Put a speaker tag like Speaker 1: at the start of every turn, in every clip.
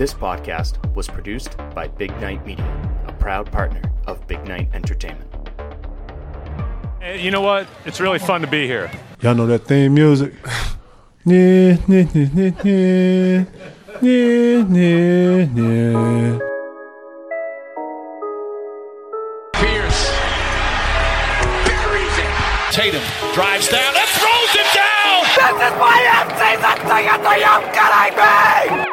Speaker 1: This podcast was produced by Big Night Media, a proud partner of Big Night Entertainment.
Speaker 2: Hey, you know what? It's really fun to be here.
Speaker 3: Y'all know that theme music? Yeah, yeah, yeah, yeah, yeah, yeah, yeah.
Speaker 4: Pierce buries it. Tatum drives down and throws it down.
Speaker 5: This is my in-season ticket to you kidding me?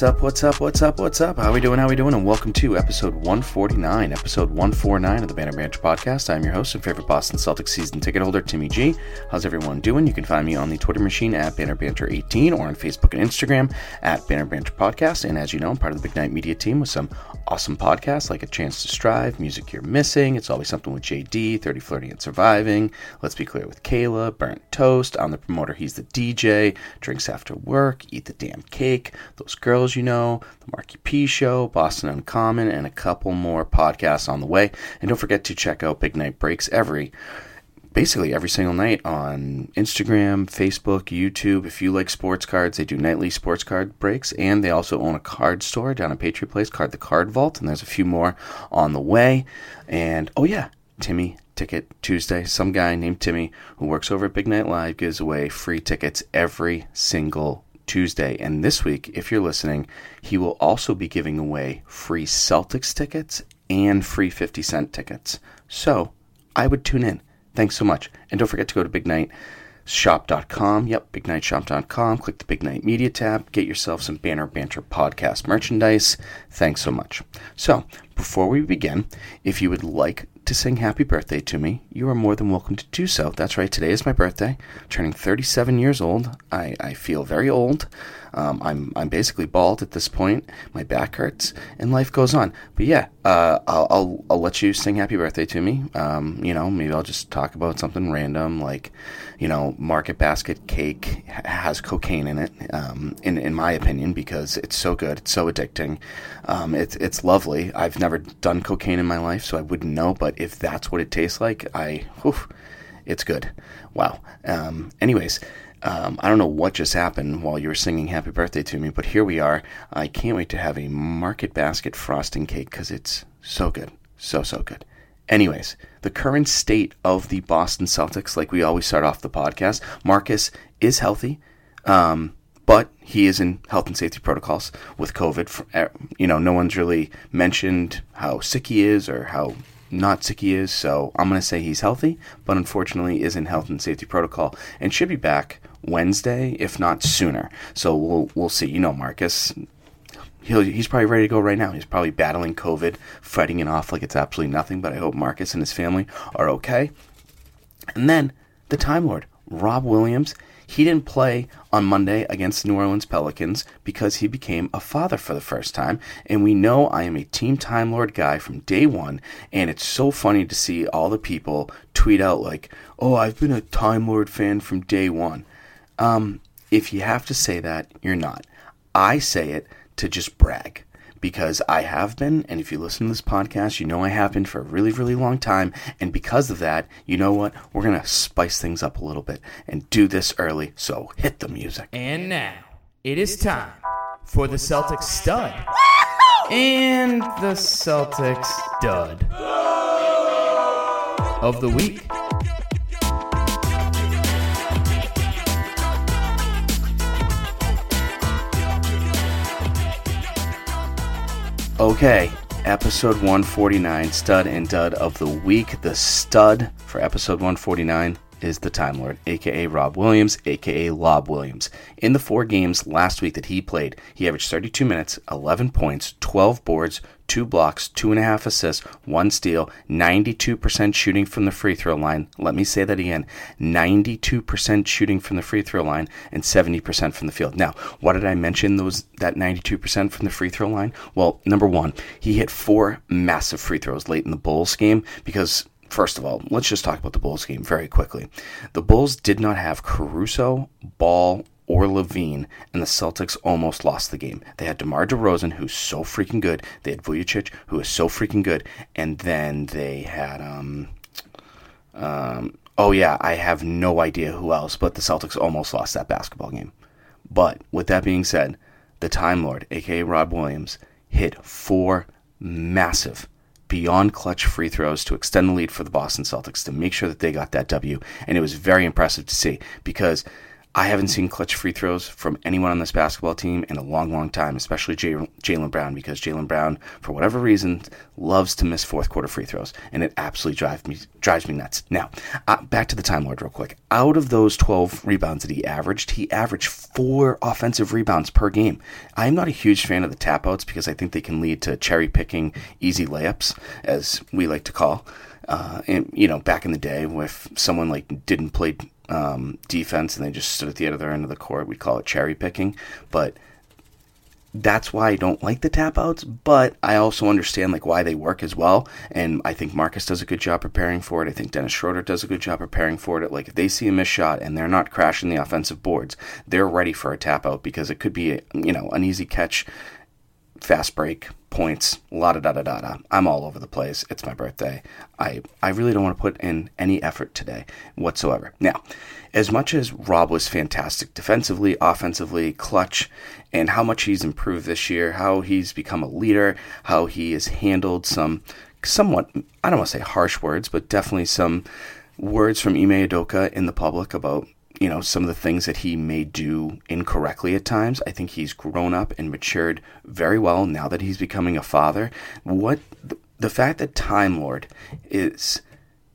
Speaker 1: What's what's up, what's up, what's up? How we doing, how we doing? And welcome to episode 149, episode 149 of the Banner Banter podcast. I'm your host and favorite Boston Celtics season ticket holder, Timmy G. How's everyone doing? You can find me on the Twitter machine at Banner Banter 18 or on Facebook and Instagram at Banner Banter Podcast. And as you know, I'm part of the Big Night Media team with some awesome podcasts like A Chance to Strive, Music You're Missing, It's Always Something with JD, 30 Flirting and Surviving, Let's Be Clear with Kayla, Burnt Toast, I'm the promoter, he's the DJ, Drinks After Work, Eat the Damn Cake, Those Girls You Know, The Marky P Show, Boston Uncommon, and a couple more podcasts on the way. And don't forget to check out Big Night Breaks every basically every single night on Instagram, Facebook, YouTube. If you like sports cards, they do nightly sports card breaks, and they also own a card store down at Patriot Place, Card the Card Vault, and there's a few more on the way. And oh yeah, Timmy Ticket Tuesday. Some guy named Timmy who works over at Big Night Live gives away free tickets every single Tuesday. And this week, if you're listening, he will also be giving away free Celtics tickets and free 50 cent tickets. So I would tune in. Thanks so much. And don't forget to go to bignightshop.com. Yep, bignightshop.com. Click the Big Night Media tab. Get yourself some Banner Banter podcast merchandise. Thanks so much. So, before we begin, if you would like to sing happy birthday to me, you are more than welcome to do so. That's right, today is my birthday, turning 37 years old. I, I feel very old. Um, I'm, I'm basically bald at this point. My back hurts, and life goes on. But yeah, uh, I'll, I'll, I'll let you sing happy birthday to me. Um, you know, maybe I'll just talk about something random like, you know, Market Basket cake has cocaine in it, um, in, in my opinion, because it's so good. It's so addicting. Um, it's, it's lovely. I've never done cocaine in my life, so I wouldn't know. But if that's what it tastes like, I, whew, it's good. Wow. Um, anyways, um, I don't know what just happened while you were singing happy birthday to me, but here we are. I can't wait to have a Market Basket frosting cake because it's so good. So, so good. Anyways, the current state of the Boston Celtics, like we always start off the podcast, Marcus is healthy, um, but he is in health and safety protocols with COVID. You know, no one's really mentioned how sick he is or how not sick he is, so I'm going to say he's healthy, but unfortunately is in health and safety protocol and should be back Wednesday, if not sooner. So we'll we'll see. You know, Marcus, he'll, he's probably ready to go right now. He's probably battling COVID, fighting it off like it's absolutely nothing. But I hope Marcus and his family are okay. And then the Time Lord, Rob Williams. He didn't play on Monday against the New Orleans Pelicans because he became a father for the first time. And we know I am a Team Time Lord guy from day one. And it's so funny to see all the people tweet out, like, oh, I've been a Time Lord fan from day one. Um, if you have to say that, you're not. I say it to just brag because I have been, and if you listen to this podcast, you know I have been for a really, really long time. And because of that, you know what? We're going to spice things up a little bit and do this early. So hit the music.
Speaker 6: And now, it is time for the Celtics stud and the Celtics dud of the week.
Speaker 1: Okay, episode 149, stud and dud of the week. The stud for episode 149 is the Time Lord, aka Rob Williams, aka Lob Williams. In the four games last week that he played, he averaged 32 minutes, 11 points, 12 boards, two blocks, two and a half assists, one steal, 92% shooting from the free throw line. Let me say that again 92% shooting from the free throw line and 70% from the field. Now, why did I mention those that 92% from the free throw line? Well, number one, he hit four massive free throws late in the Bulls game because First of all, let's just talk about the Bulls game very quickly. The Bulls did not have Caruso, Ball, or Levine, and the Celtics almost lost the game. They had DeMar DeRozan, who's so freaking good. They had Vucevic, who is so freaking good, and then they had um, um, oh yeah, I have no idea who else, but the Celtics almost lost that basketball game. But with that being said, the Time Lord, aka Rob Williams, hit four massive beyond clutch free throws to extend the lead for the Boston Celtics to make sure that they got that W. And it was very impressive to see because I haven't seen clutch free throws from anyone on this basketball team in a long, long time, especially Jaylen Brown, because Jaylen Brown, for whatever reason, loves to miss fourth quarter free throws, and it absolutely drives me drives me nuts. Now, uh, back to the Time Lord real quick. Out of those 12 rebounds that he averaged, he averaged four offensive rebounds per game. I'm not a huge fan of the tap outs because I think they can lead to cherry picking easy layups, as we like to call. Uh, and you know, back in the day, if someone like didn't play um, defense and they just stood at the other end of the court. We'd call it cherry picking. But that's why I don't like the tap outs, but I also understand like why they work as well. And I think Marcus does a good job preparing for it. I think Dennis Schroeder does a good job preparing for it. Like if they see a missed shot and they're not crashing the offensive boards, they're ready for a tap out because it could be a, you know an easy catch, fast break, points, la da da da da da. I'm all over the place. It's my birthday. I I really don't want to put in any effort today whatsoever. Now, as much as Rob was fantastic defensively, offensively, clutch, and how much he's improved this year, how he's become a leader, how he has handled some somewhat I don't want to say harsh words, but definitely some words from Ime Udoka in the public about you know, some of the things that he may do incorrectly at times. I think he's grown up and matured very well now that he's becoming a father. What the fact that Time Lord is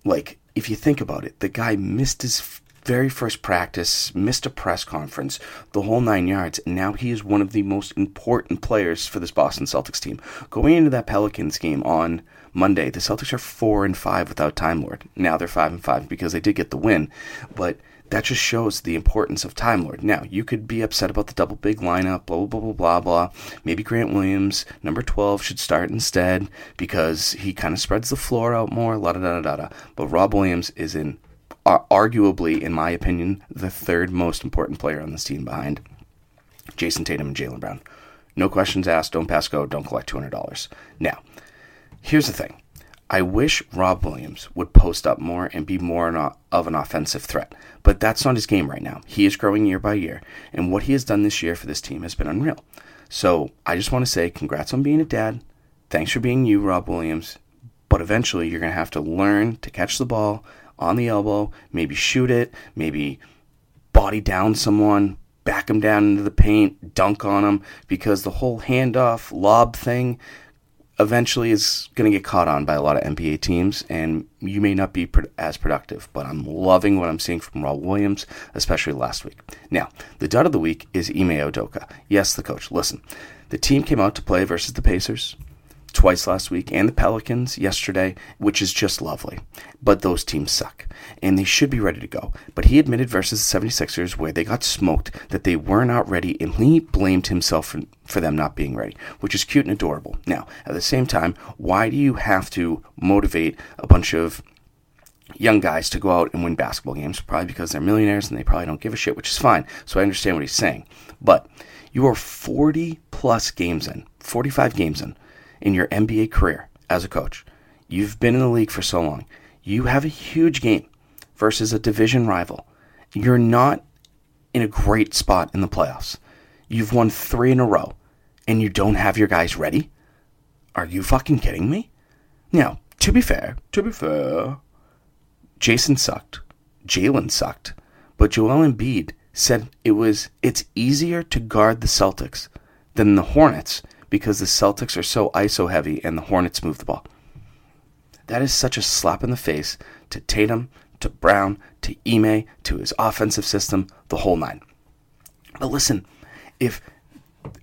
Speaker 1: like, if you think about it, the guy missed his very first practice, missed a press conference, the whole nine yards, and now he is one of the most important players for this Boston Celtics team. Going into that Pelicans game on Monday, the Celtics are four and five without Time Lord. Now they're five and five because they did get the win, but that just shows the importance of Time Lord. Now, you could be upset about the double big lineup, blah, blah, blah, blah, blah. blah. Maybe Grant Williams, number 12, should start instead because he kind of spreads the floor out more, la da da da da. But Rob Williams is in, arguably, in my opinion, the third most important player on this team behind Jayson Tatum and Jaylen Brown. No questions asked, don't pass go, don't collect $200. Now, here's the thing I wish Rob Williams would post up more and be more of an offensive threat, but that's not his game right now. He is growing year by year, and what he has done this year for this team has been unreal. So I just want to say congrats on being a dad. Thanks for being you, Rob Williams. But eventually, you're going to have to learn to catch the ball on the elbow, maybe shoot it, maybe body down someone, back them down into the paint, dunk on them, because the whole handoff lob thing eventually is going to get caught on by a lot of NBA teams, and you may not be as productive. But I'm loving what I'm seeing from Rob Williams, especially last week. Now, the dud of the week is Ime Udoka. Yes, the coach. Listen, the team came out to play versus the Pacers twice last week and the Pelicans yesterday, which is just lovely. But those teams suck, and they should be ready to go. But he admitted versus the 76ers, where they got smoked, that they were not ready, and he blamed himself for, for them not being ready, which is cute and adorable. Now, at the same time, why do you have to motivate a bunch of young guys to go out and win basketball games? Probably because they're millionaires and they probably don't give a shit, which is fine. So I understand what he's saying. But you are 40 plus games in, 45 games in in your NBA career as a coach. You've been in the league for so long. You have a huge game versus a division rival. You're not in a great spot in the playoffs. You've won three in a row and you don't have your guys ready? Are you fucking kidding me? Now, to be fair, to be fair, Jayson sucked. Jaylen sucked. But Joel Embiid said it was it's easier to guard the Celtics than the Hornets because the Celtics are so ISO heavy and the Hornets move the ball. That is such a slap in the face to Tatum, to Brown, to Ime, to his offensive system, the whole nine. But listen, if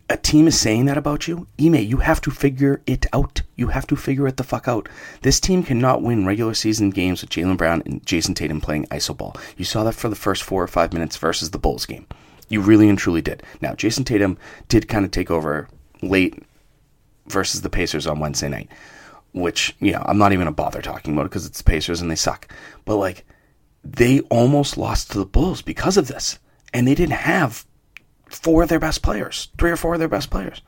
Speaker 1: a team is saying that about you, Ime, you have to figure it out. You have to figure it the fuck out. This team cannot win regular season games with Jaylen Brown and Jayson Tatum playing iso ball. You saw that for the first four or five minutes versus the Bulls game. You really and truly did. Now, Jayson Tatum did kind of take over late versus the Pacers on Wednesday night, which, you know, I'm not even going to bother talking about it because it's the Pacers and they suck. But, like, they almost lost to the Bulls because of this. And they didn't have four of their best players, three or four of their best players.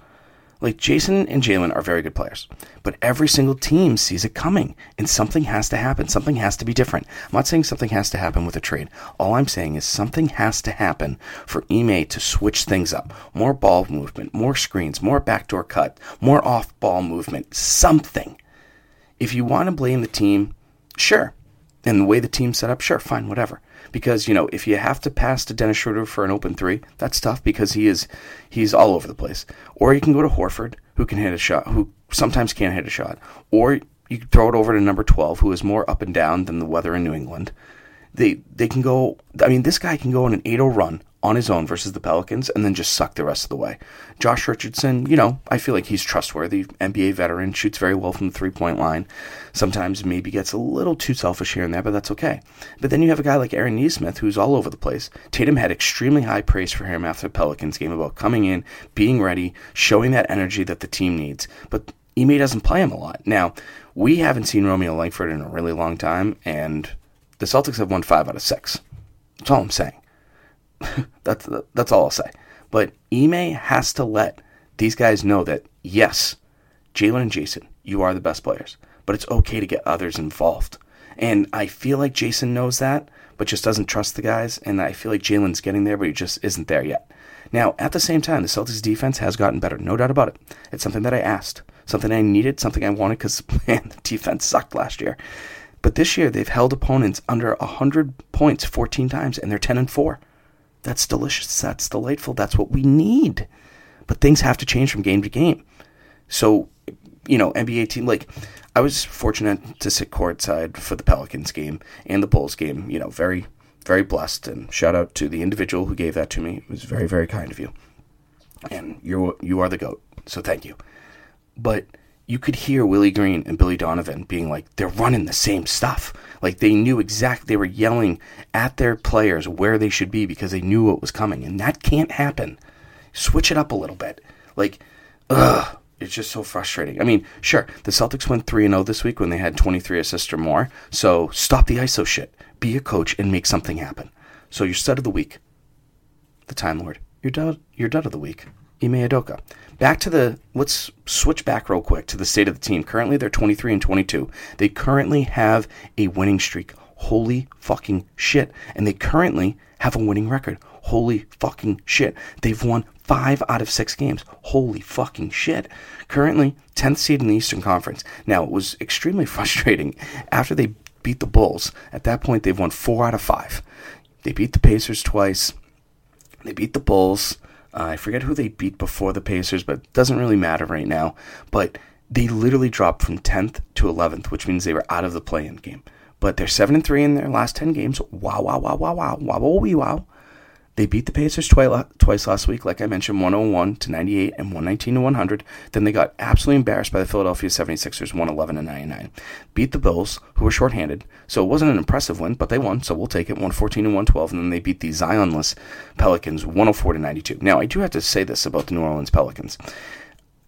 Speaker 1: Like Jayson and Jaylen are very good players, but every single team sees it coming, and something has to happen. Something has to be different. I'm not saying something has to happen with a trade. All I'm saying is something has to happen for Ime to switch things up. More ball movement, more screens, more backdoor cut, more off ball movement, something. If you want to blame the team, sure. And the way the team's set up, sure, fine, whatever because you know if you have to pass to Dennis Schroeder for an open three, that's tough because he is he's all over the place. Or you can go to Horford, who can hit a shot, who sometimes can't hit a shot, or you throw it over to number twelve, who is more up and down than the weather in New England. They they can go. I mean, this guy can go on an 8-0 run on his own versus the Pelicans and then just suck the rest of the way. Josh Richardson, you know, I feel like he's trustworthy, NBA veteran, shoots very well from the three point line. Sometimes maybe gets a little too selfish here and there, but that's okay. But then you have a guy like Aaron Nesmith who's all over the place. Tatum had extremely high praise for him after the Pelicans game about coming in, being ready, showing that energy that the team needs. But Ime doesn't play him a lot. Now, we haven't seen Romeo Langford in a really long time, and the Celtics have won five out of six. That's all I'm saying. that's that's all I'll say. But Ime has to let these guys know that yes, Jaylen and Jayson, you are the best players, but it's okay to get others involved. And I feel like Jayson knows that, but just doesn't trust the guys. And I feel like Jaylen's getting there, but he just isn't there yet. Now, at the same time, the Celtics defense has gotten better, no doubt about it. It's something that I asked, something I needed, something I wanted because, man, the defense sucked last year. But this year, they've held opponents under 100 points 14 times, and they're 10 and 4. That's delicious. That's delightful. That's what we need. But things have to change from game to game. So, you know, NBA team, like, I was fortunate to sit courtside for the Pelicans game and the Bulls game. You know, very, very blessed. And shout out to the individual who gave that to me. It was very, very kind of you. And you you are the goat. So thank you. But you could hear Willie Green and Billy Donovan being like, they're running the same stuff. Like they knew exactly, they were yelling at their players where they should be because they knew what was coming. And that can't happen. Switch it up a little bit. Like, ugh, it's just so frustrating. I mean, sure, the Celtics went 3 0 this week when they had 23 assists or more. So stop the ISO shit. Be a coach and make something happen. So your stud of the week, the Time Lord. Your dud, your dud of the week, Ime Udoka. Back to the let's switch back real quick to the state of the team. Currently, they're 23 and 22. They currently have a winning streak. Holy fucking shit! And they currently have a winning record. Holy fucking shit! They've won five out of six games. Holy fucking shit! Currently, 10th seed in the Eastern Conference. Now, it was extremely frustrating after they beat the Bulls. At that point, they've won four out of five. They beat the Pacers twice. They beat the Bulls. Uh, I forget who they beat before the Pacers, but it doesn't really matter right now. But they literally dropped from 10th to 11th, which means they were out of the play-in game. But they're seven and three in their last 10 games. Wow, wow, wow, wow, wow, wow, wow, wow. They beat the Pacers twice, twice last week, like I mentioned, 101 to 98 and 119 to 100. Then they got absolutely embarrassed by the Philadelphia 76ers, 111 to 99. Beat the Bulls, who were shorthanded. So it wasn't an impressive win, but they won, so we'll take it, 114 to 112. And then they beat the Zionless Pelicans, 104 to 92. Now, I do have to say this about the New Orleans Pelicans.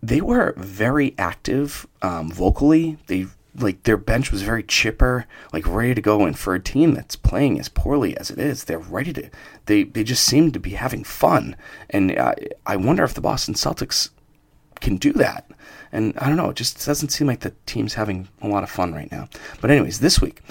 Speaker 1: They were very active um, vocally. They like their bench was very chipper, like ready to go. And for a team that's playing as poorly as it is, they're ready to. They they just seem to be having fun, and I I wonder if the Boston Celtics can do that. And I don't know, it just doesn't seem like the team's having a lot of fun right now. But anyways, this week.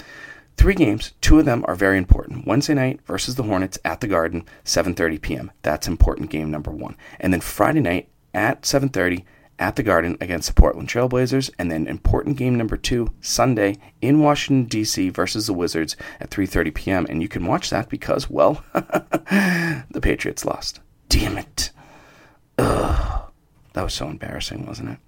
Speaker 1: Three games, two of them are very important. Wednesday night versus the Hornets at the Garden, 7:30 p.m. That's important game number 1. And then Friday night at 7:30 at the Garden against the Portland Trailblazers, and then important game number two Sunday in Washington D.C. versus the Wizards at 3:30 p.m. And you can watch that because, well, the Patriots lost. Damn it! Ugh, that was so embarrassing, wasn't it?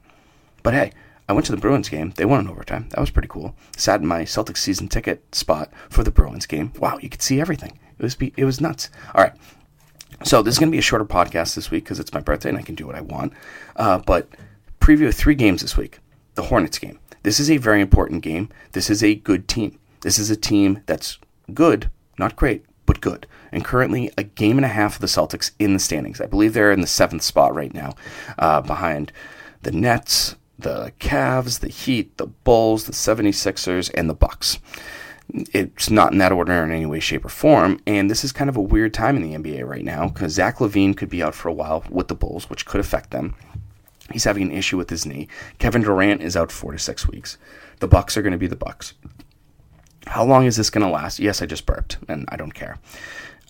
Speaker 1: But hey, I went to the Bruins game. They won in overtime. That was pretty cool. Sat in my Celtics season ticket spot for the Bruins game. Wow, you could see everything. It was be- it was nuts. All right, So this is going to be a shorter podcast this week because it's my birthday and I can do what I want. Uh, but preview of three games this week. The Hornets game. This is a very important game. This is a good team. This is a team that's good, not great, but good. And currently a game and a half of the Celtics in the standings. I believe they're in the seventh spot right now, uh, behind the Nets, the Cavs, the Heat, the Bulls, the 76ers, and the Bucks. It's not in that order in any way, shape, or form. And this is kind of a weird time in the NBA right now because Zach LaVine could be out for a while with the Bulls, which could affect them. He's having an issue with his knee. Kevin Durant is out four to six weeks. The Bucks are going to be the Bucks. How long is this going to last? Yes, I just burped, and I don't care.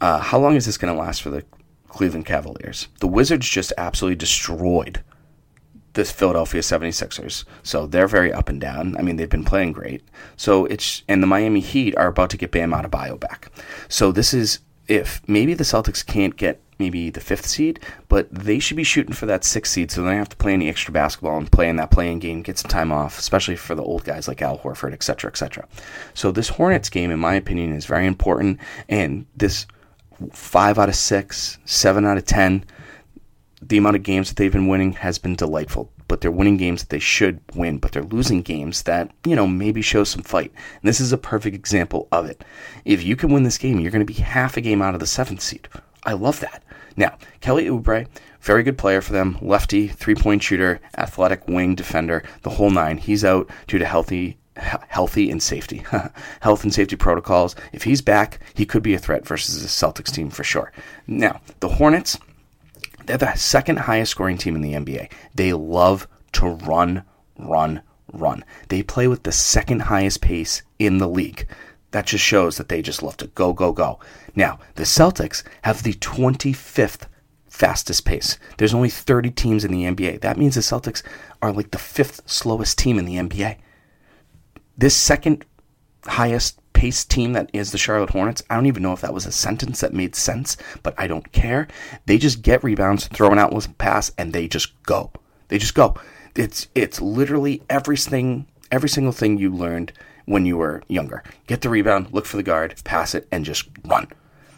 Speaker 1: Uh, how long is this going to last for the Cleveland Cavaliers? The Wizards just absolutely destroyed the Philadelphia 76ers. So they're very up and down. I mean, they've been playing great. So it's and the Miami Heat are about to get Bam Adebayo back. So this is if maybe the Celtics can't get maybe the fifth seed, but they should be shooting for that sixth seed so they don't have to play any extra basketball and play in that play-in game, get some time off, especially for the old guys like Al Horford, etc., etc. So this Hornets game, in my opinion, is very important, and this five out of six, seven out of ten, the amount of games that they've been winning has been delightful. But they're winning games that they should win, but they're losing games that, you know, maybe show some fight. And this is a perfect example of it. If you can win this game, you're going to be half a game out of the seventh seed. I love that. Now, Kelly Oubre, very good player for them. Lefty, three point shooter, athletic wing defender, the whole nine. He's out due to healthy healthy and safety, health and safety protocols. If he's back, he could be a threat versus the Celtics team for sure. Now, the Hornets, they're the second highest scoring team in the NBA. They love to run, run, run. They play with the second highest pace in the league. That just shows that they just love to go, go, go. Now, the Celtics have the 25th fastest pace. There's only 30 teams in the NBA. That means the Celtics are like the fifth slowest team in the NBA. This second highest pace team that is the Charlotte Hornets, I don't even know if that was a sentence that made sense, but I don't care. They just get rebounds, throw an outlet pass, and they just go. They just go. It's it's literally everything every single thing you learned when you were younger. Get the rebound, look for the guard, pass it, and just run.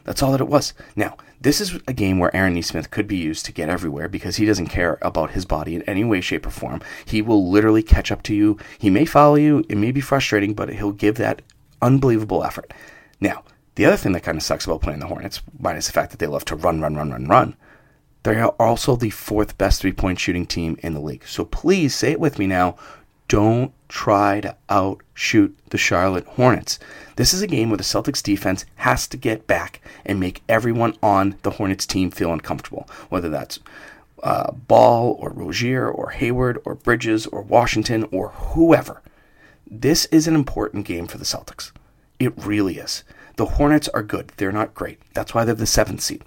Speaker 1: That's all that it was. Now, this is a game where Aaron Nesmith could be used to get everywhere because he doesn't care about his body in any way, shape, or form. He will literally catch up to you. He may follow you. It may be frustrating, but he'll give that unbelievable effort. Now, the other thing that kind of sucks about playing the Hornets, minus the fact that they love to run, run, run, run, run, they are also the fourth best three point shooting team in the league. So please say it with me now. Don't try to outshoot the Charlotte Hornets. This is a game where the Celtics defense has to get back and make everyone on the Hornets team feel uncomfortable, whether that's uh, Ball or Rozier or Hayward or Bridges or Washington or whoever. This is an important game for the Celtics. It really is. The Hornets are good. They're not great. That's why they're the seventh seed.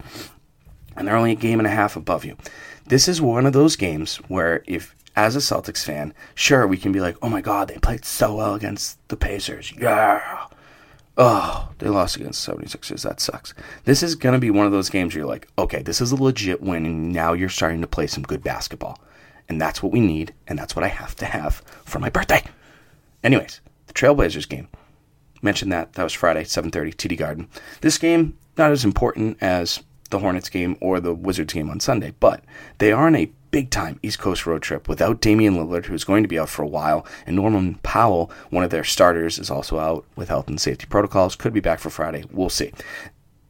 Speaker 1: And they're only a game and a half above you. This is one of those games where if as a Celtics fan, sure, we can be like, oh my God, they played so well against the Pacers. Yeah. Oh, they lost against the 76ers. That sucks. This is going to be one of those games where you're like, okay, this is a legit win, and now you're starting to play some good basketball. And that's what we need, and that's what I have to have for my birthday. Anyways, the Trailblazers game. Mentioned that. That was Friday, 7.30, TD Garden. This game, not as important as the Hornets game or the Wizards game on Sunday, but they are in a big time East Coast road trip without Damian Lillard, who's going to be out for a while, and Norman Powell, one of their starters, is also out with health and safety protocols. Could be back for Friday. We'll see.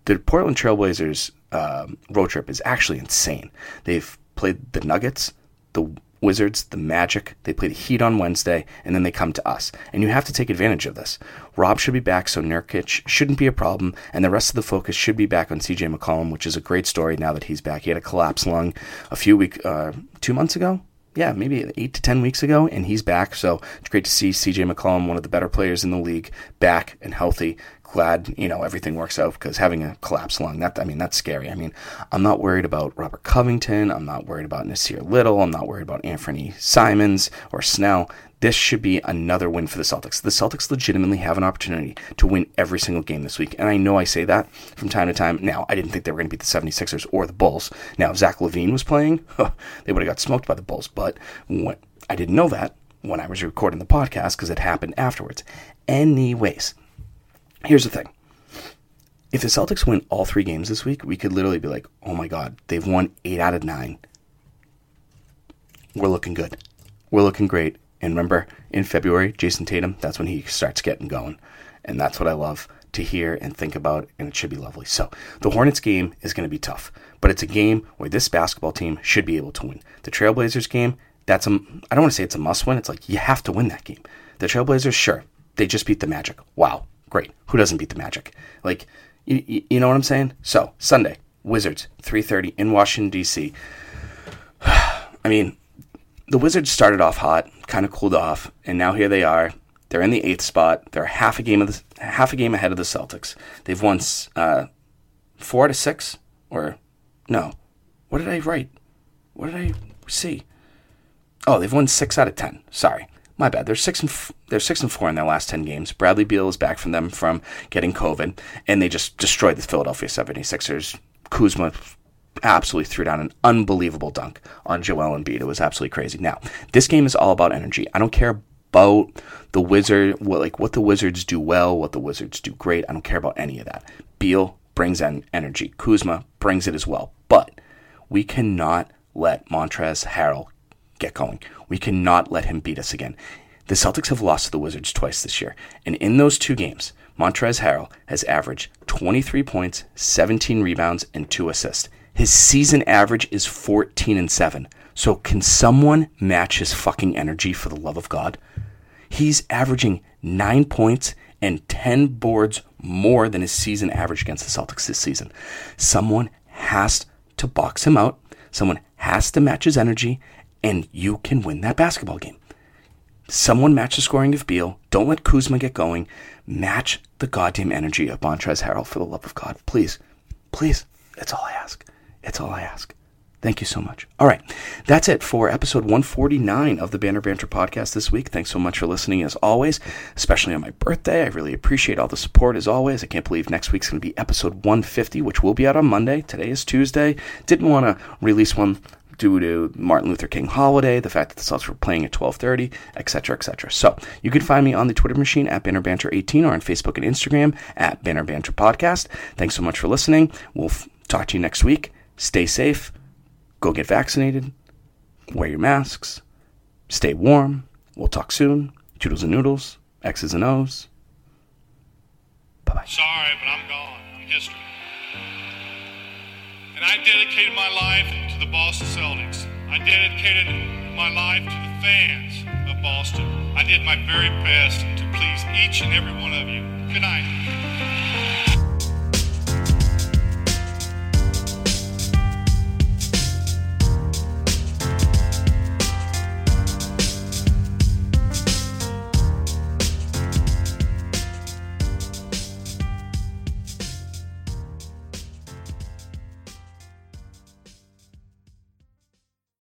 Speaker 1: The Portland Trailblazers uh, road trip is actually insane. They've played the Nuggets, the Wizards, the Magic. They play the Heat on Wednesday, and then they come to us. And you have to take advantage of this. Rob should be back, so Nurkic shouldn't be a problem, and the rest of the focus should be back on CJ McCollum, which is a great story now that he's back. He had a collapsed lung a few weeks, uh, two months ago. Yeah, maybe eight to ten weeks ago, and he's back. So it's great to see CJ McCollum, one of the better players in the league, back and healthy glad you know everything works out because having a collapsed lung that I mean that's scary. I mean I'm not worried about Robert Covington. I'm not worried about Nassir Little. I'm not worried about Anthony Simons or Snell. This should be another win for the Celtics. The Celtics legitimately have an opportunity to win every single game this week. And I know I say that from time to time. Now, I didn't think they were going to beat the 76ers or the Bulls. Now, if Zach LaVine was playing, they would have got smoked by the Bulls. But when, I didn't know that when I was recording the podcast because it happened afterwards. Anyways, Here's the thing if the Celtics win all three games this week, we could literally be like, oh my God, they've won eight out of nine. We're looking good. We're looking great. And remember, in February, Jayson Tatum, that's when he starts getting going. And that's what I love to hear and think about, and it should be lovely. So, the Hornets game is going to be tough, but it's a game where this basketball team should be able to win. The Trailblazers game, that's a, I don't want to say it's a must win. It's like you have to win that game. The Trailblazers, sure, they just beat the Magic. Wow, great. Who doesn't beat the Magic? Like, you, you know what I'm saying? So, Sunday, Wizards, 3.30 in Washington, D.C. I mean, the Wizards started off hot, kind of cooled off, and now here they are. They're in the eighth spot. They're half a game of the, half a game ahead of the Celtics. They've won uh, four to six, or no? What did I write? What did I see? Oh, they've won six out of ten. Sorry, my bad. They're six and f- they're six and four in their last ten games. Bradley Beal is back from them from getting COVID, and they just destroyed the Philadelphia 76ers. Kuzma absolutely threw down an unbelievable dunk on Joel Embiid. It was absolutely crazy. Now, this game is all about energy. I don't care about the wizard, what like what the wizards do well, what the wizards do great. I don't care about any of that. Beal brings in energy. Kuzma brings it as well. But we cannot let Montrezl Harrell get going. We cannot let him beat us again. The Celtics have lost to the Wizards twice this year, and in those two games, Montrezl Harrell has averaged 23 points, 17 rebounds, and 2 assists. His season average is 14 and 7. So can someone match his fucking energy for the love of God? He's averaging nine points and 10 boards more than his season average against the Celtics this season. Someone has to box him out. Someone has to match his energy, and you can win that basketball game. Someone match the scoring of Beal. Don't let Kuzma get going. Match the goddamn energy of Montrezl Harrell for the love of God. Please. Please. That's all I ask. It's all I ask. Thank you so much. All right. That's it for episode 149 of the Banner Banter podcast this week. Thanks so much for listening as always, especially on my birthday. I really appreciate all the support as always. I can't believe next week's going to be episode 150, which will be out on Monday. Today is Tuesday. Didn't want to release one due to Martin Luther King holiday, the fact that the Celtics were playing at 12:30, etc., etc. So you can find me on the Twitter machine at BannerBanter18 or on Facebook and Instagram at Banner Banter Podcast. Thanks so much for listening. We'll f- talk to you next week. Stay safe. Go get vaccinated. Wear your masks. Stay warm. We'll talk soon. Toodles and noodles. X's and O's. Bye bye.
Speaker 4: Sorry, but I'm gone. I'm history. And I dedicated my life the Boston Celtics. I dedicated my life to the fans of Boston. I did my very best to please each and every one of you. Good night.